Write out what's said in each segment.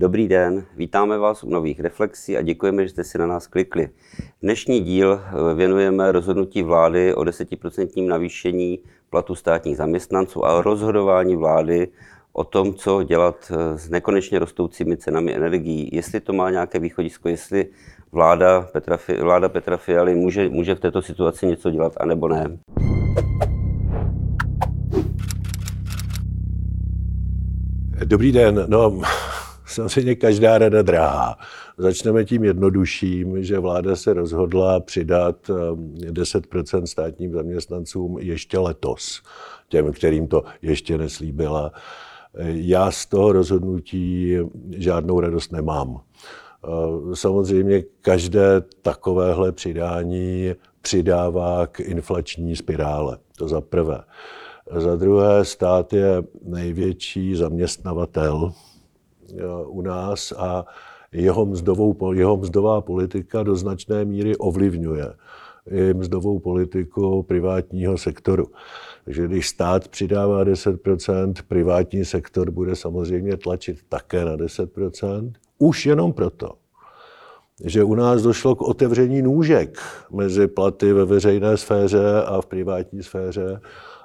Dobrý den, vítáme vás u nových reflexí a děkujeme, že jste si na nás klikli. Dnešní díl eh, věnujeme rozhodnutí vlády o 10% navýšení platu státních zaměstnanců a rozhodování vlády o tom, co dělat eh, s nekonečně rostoucími cenami energií. Jestli to má nějaké východisko, jestli vláda Petra, vláda Petra Fialy může, může v této situaci něco dělat, anebo ne. Dobrý den. No, samozřejmě každá rada drahá. Začneme tím jednodušším, že vláda se rozhodla přidat 10% ehm, státním zaměstnancům ještě letos, těm, kterým to ještě neslíbila. Já z toho rozhodnutí žádnou radost nemám. Ehm, samozřejmě každé takovéhle přidání přidává k inflační spirále. To za prvé. Za druhé, stát je největší zaměstnavatel u nás a jeho, mzdovou, jeho mzdová politika do značné míry ovlivňuje i mzdovou politiku privátního sektoru. Takže když stát přidává 10%, privátní sektor bude samozřejmě tlačit také na 10%, už jenom proto, že u nás došlo k otevření nůžek mezi platy ve veřejné sféře a v privátní sféře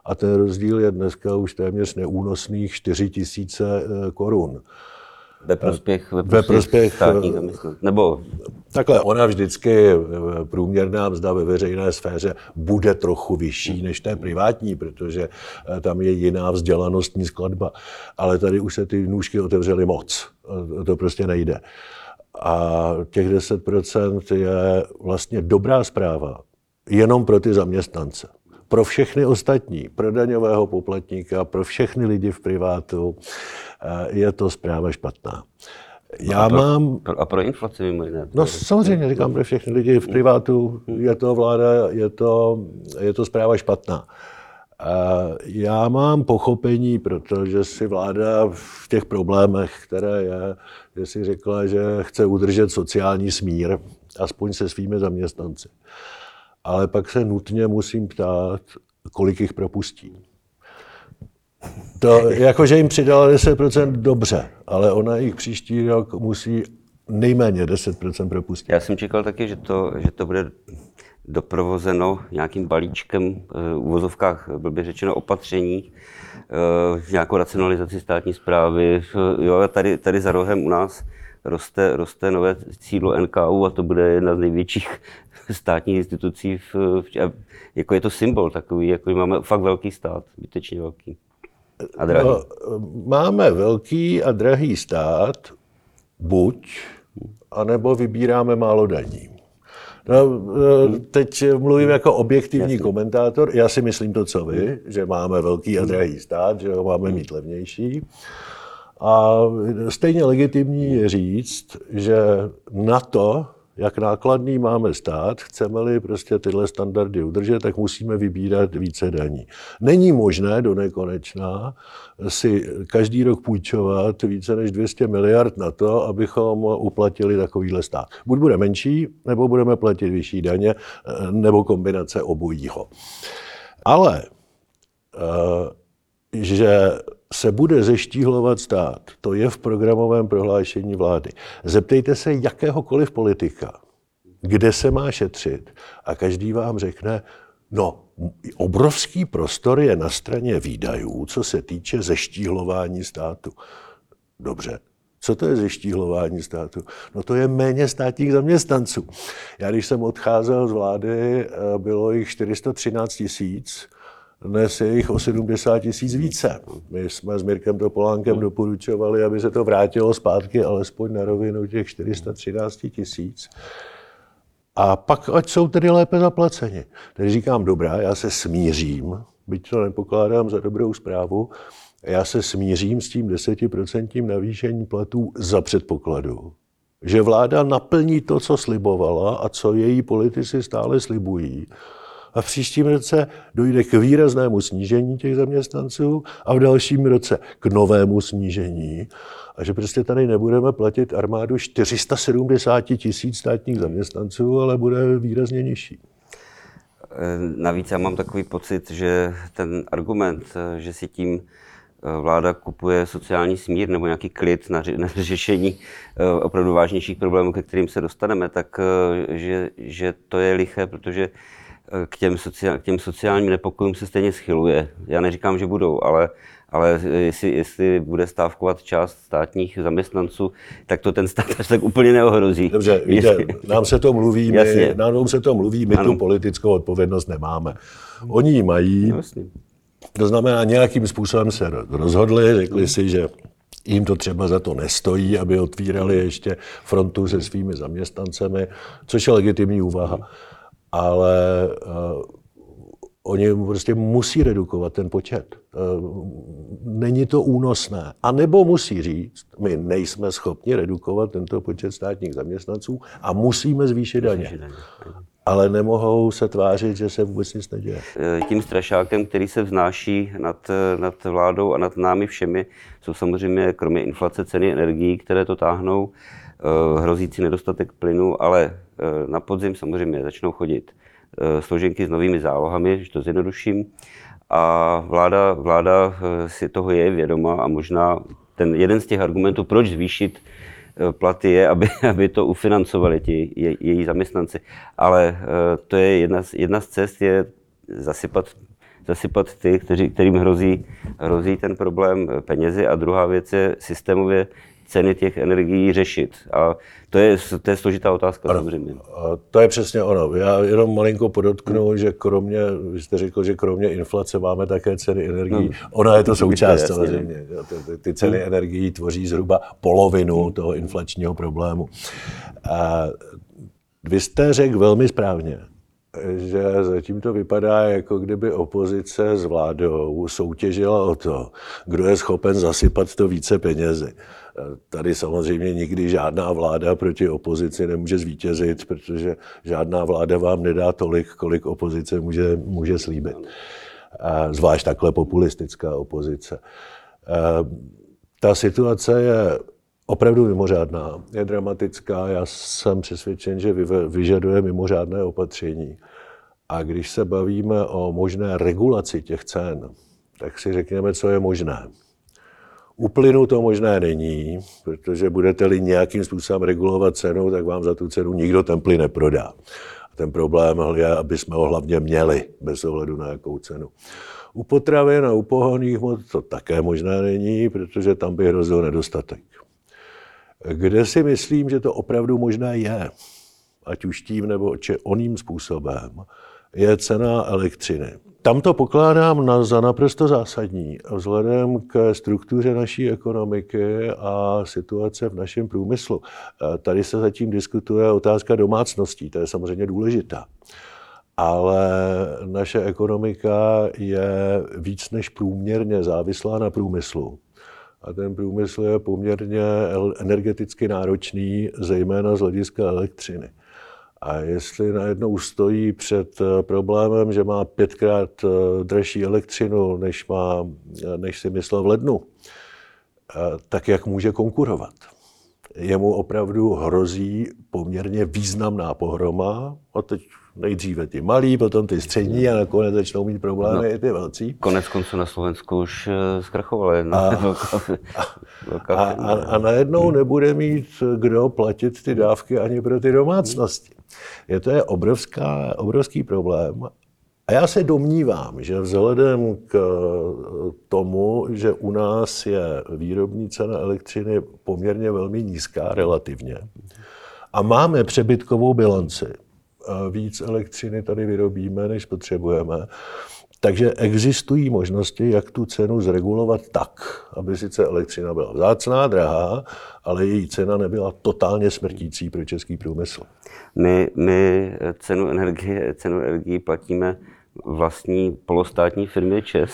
a ten rozdíl je dneska už téměř neúnosných 4 tisíce eh, korun. Ve prospěch, ve prospěch, ve prospěch státních Nebo... Takhle, ona vždycky eh, průměrná mzda ve veřejné sféře bude trochu vyšší než té privátní, protože eh, tam je jiná vzdělanostní skladba. Ale tady už se ty nůžky otevřely moc. To prostě nejde. A těch 10% je vlastně dobrá zpráva jenom pro ty zaměstnance pro všechny ostatní, pro daňového poplatníka, pro všechny lidi v privátu, eh, je to zpráva špatná. Já a pro, mám... A pro inflaci mimo jiné. No samozřejmě, říkám pro všechny lidi v privátu, je to vláda, je to, je to zpráva špatná. Já mám pochopení, protože si vláda v těch problémech, které je, že si řekla, že chce udržet sociální smír, aspoň se svými zaměstnanci ale pak se nutně musím ptát, kolik jich propustí. To, jakože jim přidala 10% dobře, ale ona jich příští rok musí nejméně 10% propustit. Já jsem čekal taky, že to, že to bude doprovozeno nějakým balíčkem eh, v uvozovkách, by řečeno, opatření, eh, nějakou racionalizaci státní zprávy. Jo, tady, tady za rohem u nás roste, roste nové sídlo NKU a to bude jedna z největších státních institucí. V, v, jako je to symbol takový, jako máme fakt velký stát, zbytečně velký. A drahý. No, máme velký a drahý stát, buď, anebo vybíráme málo daní. No, e, teď mluvím jako objektivní Jasně. komentátor. Já si myslím to, co vy, že máme velký a drahý stát, že ho máme mít levnější. A stejně legitimní je říct, že na to, jak nákladný máme stát, chceme-li prostě tyhle standardy udržet, tak musíme vybírat více daní. Není možné do nekonečna si každý rok půjčovat více než 200 miliard na to, abychom uplatili takovýhle stát. Buď bude menší, nebo budeme platit vyšší daně, nebo kombinace obojího. Ale eh, že se bude zeštíhlovat stát, to je v programovém prohlášení vlády. Zeptejte se jakéhokoliv politika, kde se má šetřit a každý vám řekne, no, obrovský prostor je na straně výdajů, co se týče zeštíhlování státu. Dobře, co to je zeštíhlování státu? No to je méně státních zaměstnanců. Já když jsem odcházel z vlády, eh, bylo jich 413 tisíc, dnes je jich o 70 tisíc více. My jsme s Mirkem Topolánkem doporučovali, aby se to vrátilo zpátky alespoň na rovinu těch 413 tisíc. A pak, ať jsou tedy lépe zaplaceni. Tedy říkám, dobrá, já se smířím, byť to nepokládám za dobrou zprávu, já se smířím s tím desetiprocentním navýšením platů za předpokladu, že vláda naplní to, co slibovala a co její politici stále slibují, a v příštím roce dojde k výraznému snížení těch zaměstnanců a v dalším roce k novému snížení a že prostě tady nebudeme platit armádu 470 tisíc státních zaměstnanců, ale bude výrazně nižší. Navíc já mám takový pocit, že ten argument, že si tím vláda kupuje sociální smír nebo nějaký klid na, na řešení opravdu vážnějších problémů, ke kterým se dostaneme, tak že, že to je liché, protože k těm, sociál, k těm sociálním nepokojům se stejně schyluje. Já neříkám, že budou, ale ale jestli, jestli bude stávkovat část státních zaměstnanců, tak to ten stát až tak úplně neohrozí. Dobře, víte, nám se to mluví, my, nám se to mluví, my ano. tu politickou odpovědnost nemáme. Oni ji mají, Jasně. to znamená, nějakým způsobem se rozhodli, řekli si, že jim to třeba za to nestojí, aby otvírali ještě frontu se svými zaměstnancemi, což je legitimní úvaha. Ale uh, Oni prostě musí redukovat ten počet. Eh, není to únosné. A nebo musí říct, my nejsme schopni redukovat tento počet státních zaměstnanců a musíme zvýšit daně. Ale nemohou se tvářit, že se vůbec nic neděje. Eh, tím strašákem, který se vznáší nad, nad vládou a nad námi všemi, jsou samozřejmě kromě inflace ceny energií, které to táhnou, eh, hrozící nedostatek plynu, ale na podzim samozřejmě začnou chodit Eh, složenky s novými zálohami, že to zjednoduším. A vláda, vláda eh, si toho je vědoma a možná ten jeden z těch argumentů, proč zvýšit eh, platy je, aby, aby to ufinancovali ti je, její zaměstnanci. Ale to je jedna z, jedna z cest, je zasypat, zasypat ty, kteří, kterým hrozí, hrozí ten problém penězi. A druhá věc je systémově ceny těch energií řešit. A to je, to je složitá otázka ano. samozřejmě. A to je přesně ono. Já jenom malinko podotknu, hmm. že kromě, vy jste řekl, že kromě inflace máme také ceny energií. Hmm. Ona je to součást samozřejmě. Ty, ty ceny hmm. energií tvoří zhruba polovinu hmm. toho inflačního problému. A vy jste řekl velmi správně, že zatím to vypadá, jako kdyby opozice s vládou soutěžila o to, kdo je schopen zasypat to více penězi. Tady samozřejmě nikdy žádná vláda proti opozici nemůže zvítězit, protože žádná vláda vám nedá tolik, kolik opozice může, může slíbit. Zvlášť takhle populistická opozice. Ta situace je opravdu mimořádná, je dramatická. Já jsem přesvědčen, že vyžaduje mimořádné opatření. A když se bavíme o možné regulaci těch cen, tak si řekněme, co je možné. U plynu to možné není, protože budete-li nějakým způsobem regulovat cenu, tak vám za tu cenu nikdo ten plyn neprodá. A ten problém je, aby jsme ho hlavně měli, bez ohledu na jakou cenu. U potravin a u pohonných hmot to také možné není, protože tam by hrozil nedostatek. Kde si myslím, že to opravdu možné je, ať už tím nebo či oným způsobem, je cena elektřiny. Tam to pokládám na, za naprosto zásadní vzhledem k struktuře naší ekonomiky a situace v našem průmyslu. Tady se zatím diskutuje otázka domácností, to je samozřejmě důležitá. Ale naše ekonomika je víc než průměrně závislá na průmyslu. A ten průmysl je poměrně energeticky náročný, zejména z hlediska elektřiny. A jestli najednou stojí před eh, problémem, že má pětkrát eh, dražší elektřinu, než, má, eh, než si myslel v lednu, tak jak může konkurovat? Jemu opravdu hrozí poměrně významná pohroma. A teď nejdříve ty malí, potom ty střední a nakonec začnou mít problémy no, i ty velcí. Konec konců na Slovensku už zkrachovala jedna a, velká, velká a, a, a najednou nebude mít kdo platit ty dávky ani pro ty domácnosti. Je to je obrovská, obrovský problém. A já se domnívám, že vzhledem k tomu, že u nás je výrobní cena elektřiny poměrně velmi nízká relativně a máme přebytkovou bilanci, víc elektřiny tady vyrobíme, než potřebujeme, takže existují možnosti, jak tu cenu zregulovat tak, aby sice elektřina byla vzácná, drahá, ale její cena nebyla totálně smrtící pro český průmysl. My, my cenu energie, cenu energie platíme vlastní polostátní firmě ČES,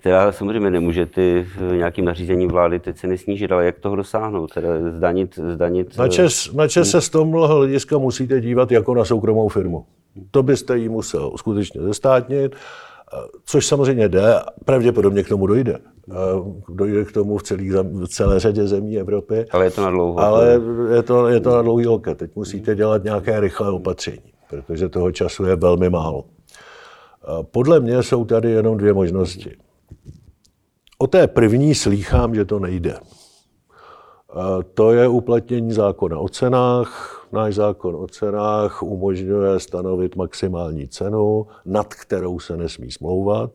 která samozřejmě nemůže ty nějakým nařízením vlády ty ceny snížit, ale jak toho dosáhnout, teda zdanit, zdanit... Na ČES, na ČES se z tomhle hlediska musíte dívat jako na soukromou firmu. To byste jí musel skutečně zestátnit což samozřejmě jde, pravděpodobně k tomu dojde. Dojde k tomu v, celý, v celé řadě zemí Evropy. Ale je to na dlouho. Ale je to, je to na dlouhý loket. Teď musíte dělat nějaké rychlé opatření, protože toho času je velmi málo. Podle mě jsou tady jenom dvě možnosti. O té první slýchám, že to nejde. To je uplatnění zákona o cenách. Náš zákon o cenách umožňuje stanovit maximální cenu, nad kterou se nesmí smlouvat.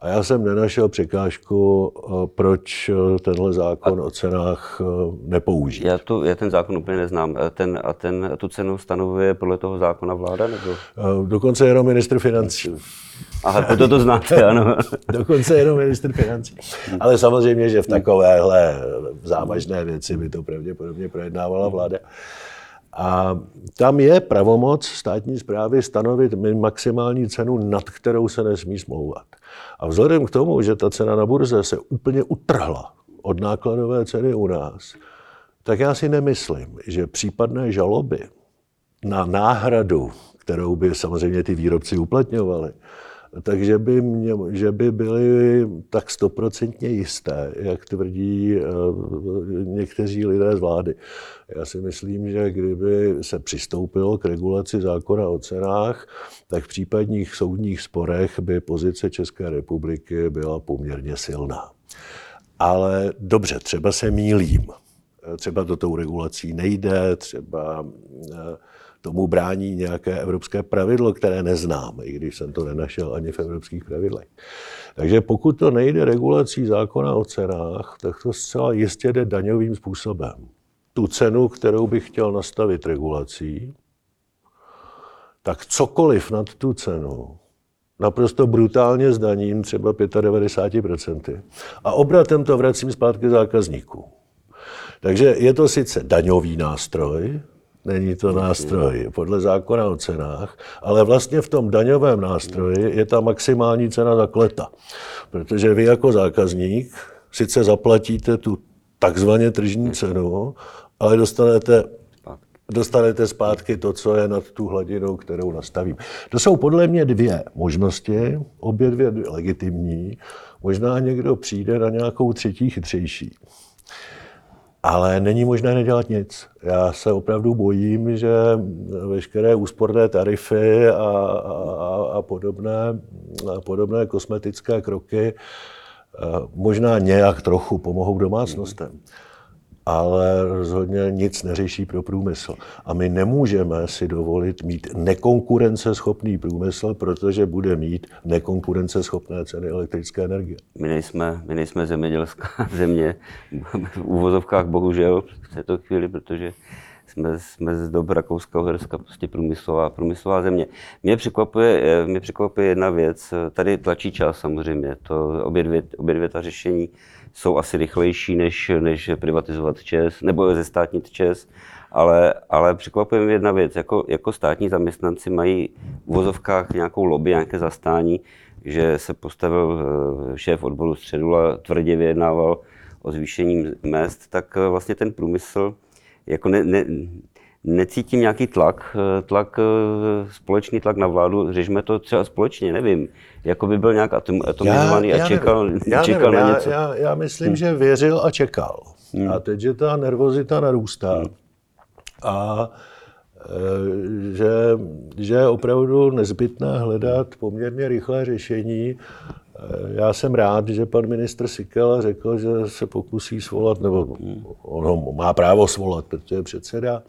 A já jsem nenašel překážku, eh, proč eh, tenhle zákon a o cenách eh, nepoužít. Já, tu, já ten zákon úplně neznám. Ten, a ten, tu cenu stanovuje podle toho zákona vláda? Nebo? Dokonce jenom ministr financí. Aha, to, to znáte, ano. Dokonce jenom ministr financí. Ale samozřejmě, že v takovéhle závažné věci by to pravděpodobně projednávala vláda. A tam je pravomoc státní zprávy stanovit maximální cenu, nad kterou se nesmí smlouvat. A vzhledem k tomu, že ta cena na burze se úplně utrhla od nákladové ceny u nás, tak já si nemyslím, že případné žaloby na náhradu, kterou by samozřejmě ty výrobci uplatňovali, takže by, mě, že by byly tak stoprocentně jisté, jak tvrdí eh, někteří lidé z vlády. Já si myslím, že kdyby se přistoupilo k regulaci zákona o cenách, tak v případních soudních sporech by pozice České republiky byla poměrně silná. Ale dobře, třeba se mílím. Třeba to tou regulací nejde, třeba eh, tomu brání nějaké evropské pravidlo, které neznám, i když jsem to nenašel ani v evropských pravidlech. Takže pokud to nejde regulací zákona o cenách, tak to zcela jistě jde daňovým způsobem. Tu cenu, kterou bych chtěl nastavit regulací, tak cokoliv nad tu cenu naprosto brutálně zdaním, třeba 95%, a obratem to vracím zpátky zákazníků. Takže je to sice daňový nástroj, Není to nástroj podle zákona o cenách, ale vlastně v tom daňovém nástroji je ta maximální cena za kleta. Protože vy jako zákazník sice zaplatíte tu takzvaně tržní cenu, ale dostanete dostanete zpátky to, co je nad tu hladinou, kterou nastavím. To jsou podle mě dvě možnosti, obě dvě legitimní. Možná někdo přijde na nějakou třetí chytřejší. Ale není možné nedělat nic. Já se opravdu bojím, že veškeré úsporné tarify a, a, a, podobné, a podobné kosmetické kroky eh, možná nějak trochu pomohou domácnostem ale rozhodně nic neřeší pro průmysl. A my nemůžeme si dovolit mít nekonkurenceschopný průmysl, protože bude mít nekonkurenceschopné ceny elektrické energie. My nejsme, my nejsme zemědělská země, v úvozovkách bohužel v této chvíli, protože jsme, jsme z dob Rakouska, Uherska, prostě průmyslová, průmyslová země. Mě překvapuje, mě překvapuje jedna věc, tady tlačí čas samozřejmě, to obě dvě, obě dvě ta řešení jsou asi rychlejší, než, než privatizovat ČES, nebo zestátnit ČES, ale, ale překvapuje mě jedna věc, jako, jako státní zaměstnanci mají v vozovkách nějakou lobby, nějaké zastání, že se postavil eh, šéf odboru Středula, tvrdě vyjednával o zvýšení mest, tak eh, vlastně ten průmysl jako ne, ne, necítím nějaký tlak, eh, tlak, eh, společný tlak na vládu, řešme to třeba společně, nevím, jako by byl nějak atomizovaný já, já a čekal, nevím. já čekal nevím, na něco. Já, já myslím, hmm. že věřil a čekal. Hmm. A teď, že ta nervozita narůstá hmm. a že, že je opravdu nezbytné hledat poměrně rychlé řešení. Já jsem rád, že pan ministr Sikela řekl, že se pokusí svolat, nebo on ho má právo svolat, protože je předseda,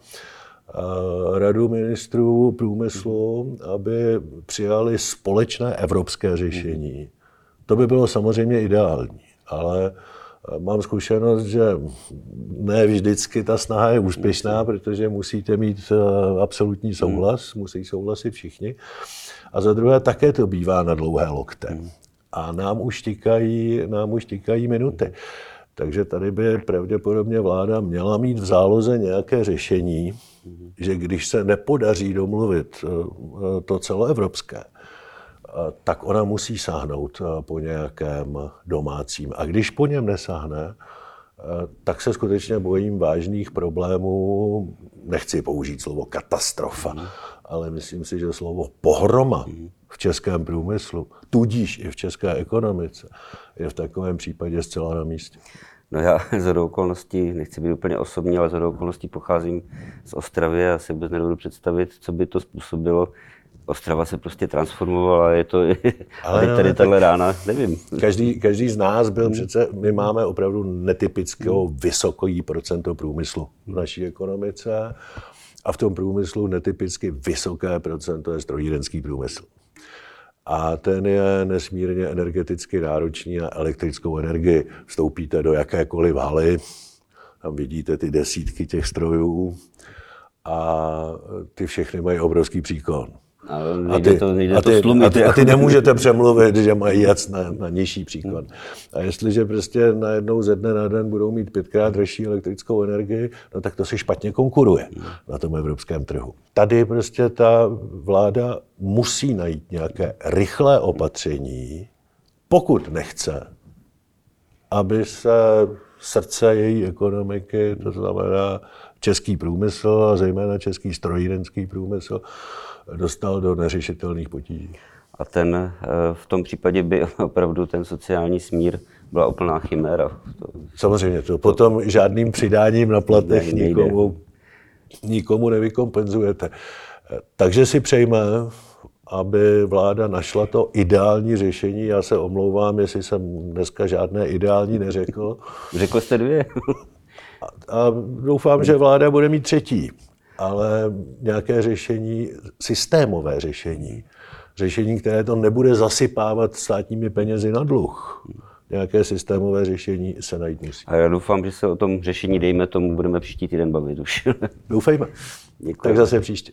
radu ministrů průmyslu, aby přijali společné evropské řešení. To by bylo samozřejmě ideální, ale mám zkušenost, že ne vždycky ta snaha je úspěšná, protože musíte mít eh, absolutní souhlas, musí souhlasit všichni. A za druhé také to bývá na dlouhé lokte. A nám už tikají, nám už tikají minuty. Takže tady by pravděpodobně vláda měla mít v záloze nějaké řešení, že když se nepodaří domluvit eh, to celoevropské, eh, tak ona musí sáhnout eh, po nějakém domácím. A když po něm nesáhne, tak se skutečně bojím vážných problémů. Nechci použít slovo katastrofa, mm. ale myslím si, že slovo pohroma mm. v českém průmyslu, tudíž i v české ekonomice, je v takovém případě zcela na místě. No já z okolností, nechci být úplně osobní, ale z okolností pocházím z Ostravy a si vůbec nedovedu představit, co by to způsobilo Ostrava se prostě transformovala, je to, ale no, tady tahle rána, nevím. Každý, každý z nás byl přece, my máme opravdu netypického vysoký procento průmyslu v naší ekonomice a v tom průmyslu netypicky vysoké procento je strojírenský průmysl. A ten je nesmírně energeticky náročný na elektrickou energii. Vstoupíte do jakékoliv haly, tam vidíte ty desítky těch strojů a ty všechny mají obrovský příkon. A ty, to, a, to ty, slumit. a, ty, a ty nemůžete přemluvit, že mají jet na, na nižší příklad. A jestliže prostě najednou ze dne na den budou mít pětkrát dražší elektrickou energii, no tak to si špatně konkuruje na tom evropském trhu. Tady prostě ta vláda musí najít nějaké rychlé opatření, pokud nechce, aby se srdce její ekonomiky, to znamená český průmysl a zejména český strojírenský průmysl, dostal do neřešitelných potíží. A ten, eh, v tom případě by opravdu ten sociální smír byla úplná chiméra. Samozřejmě to potom žádným přidáním na platech Ne, nikomu, nikomu nevykompenzujete. Takže si přejme, aby vláda našla to ideální řešení. Já se omlouvám, jestli jsem dneska žádné ideální neřekl. Řekl jste dvě. A doufám, že vláda bude mít třetí, ale nějaké řešení, systémové řešení, řešení, které to nebude zasypávat státními penězi na dluh. Nějaké systémové řešení se najít musí. A já doufám, že se o tom řešení, dejme tomu, budeme příští týden bavit už. Doufejme. Děkuji. Tak zase příště.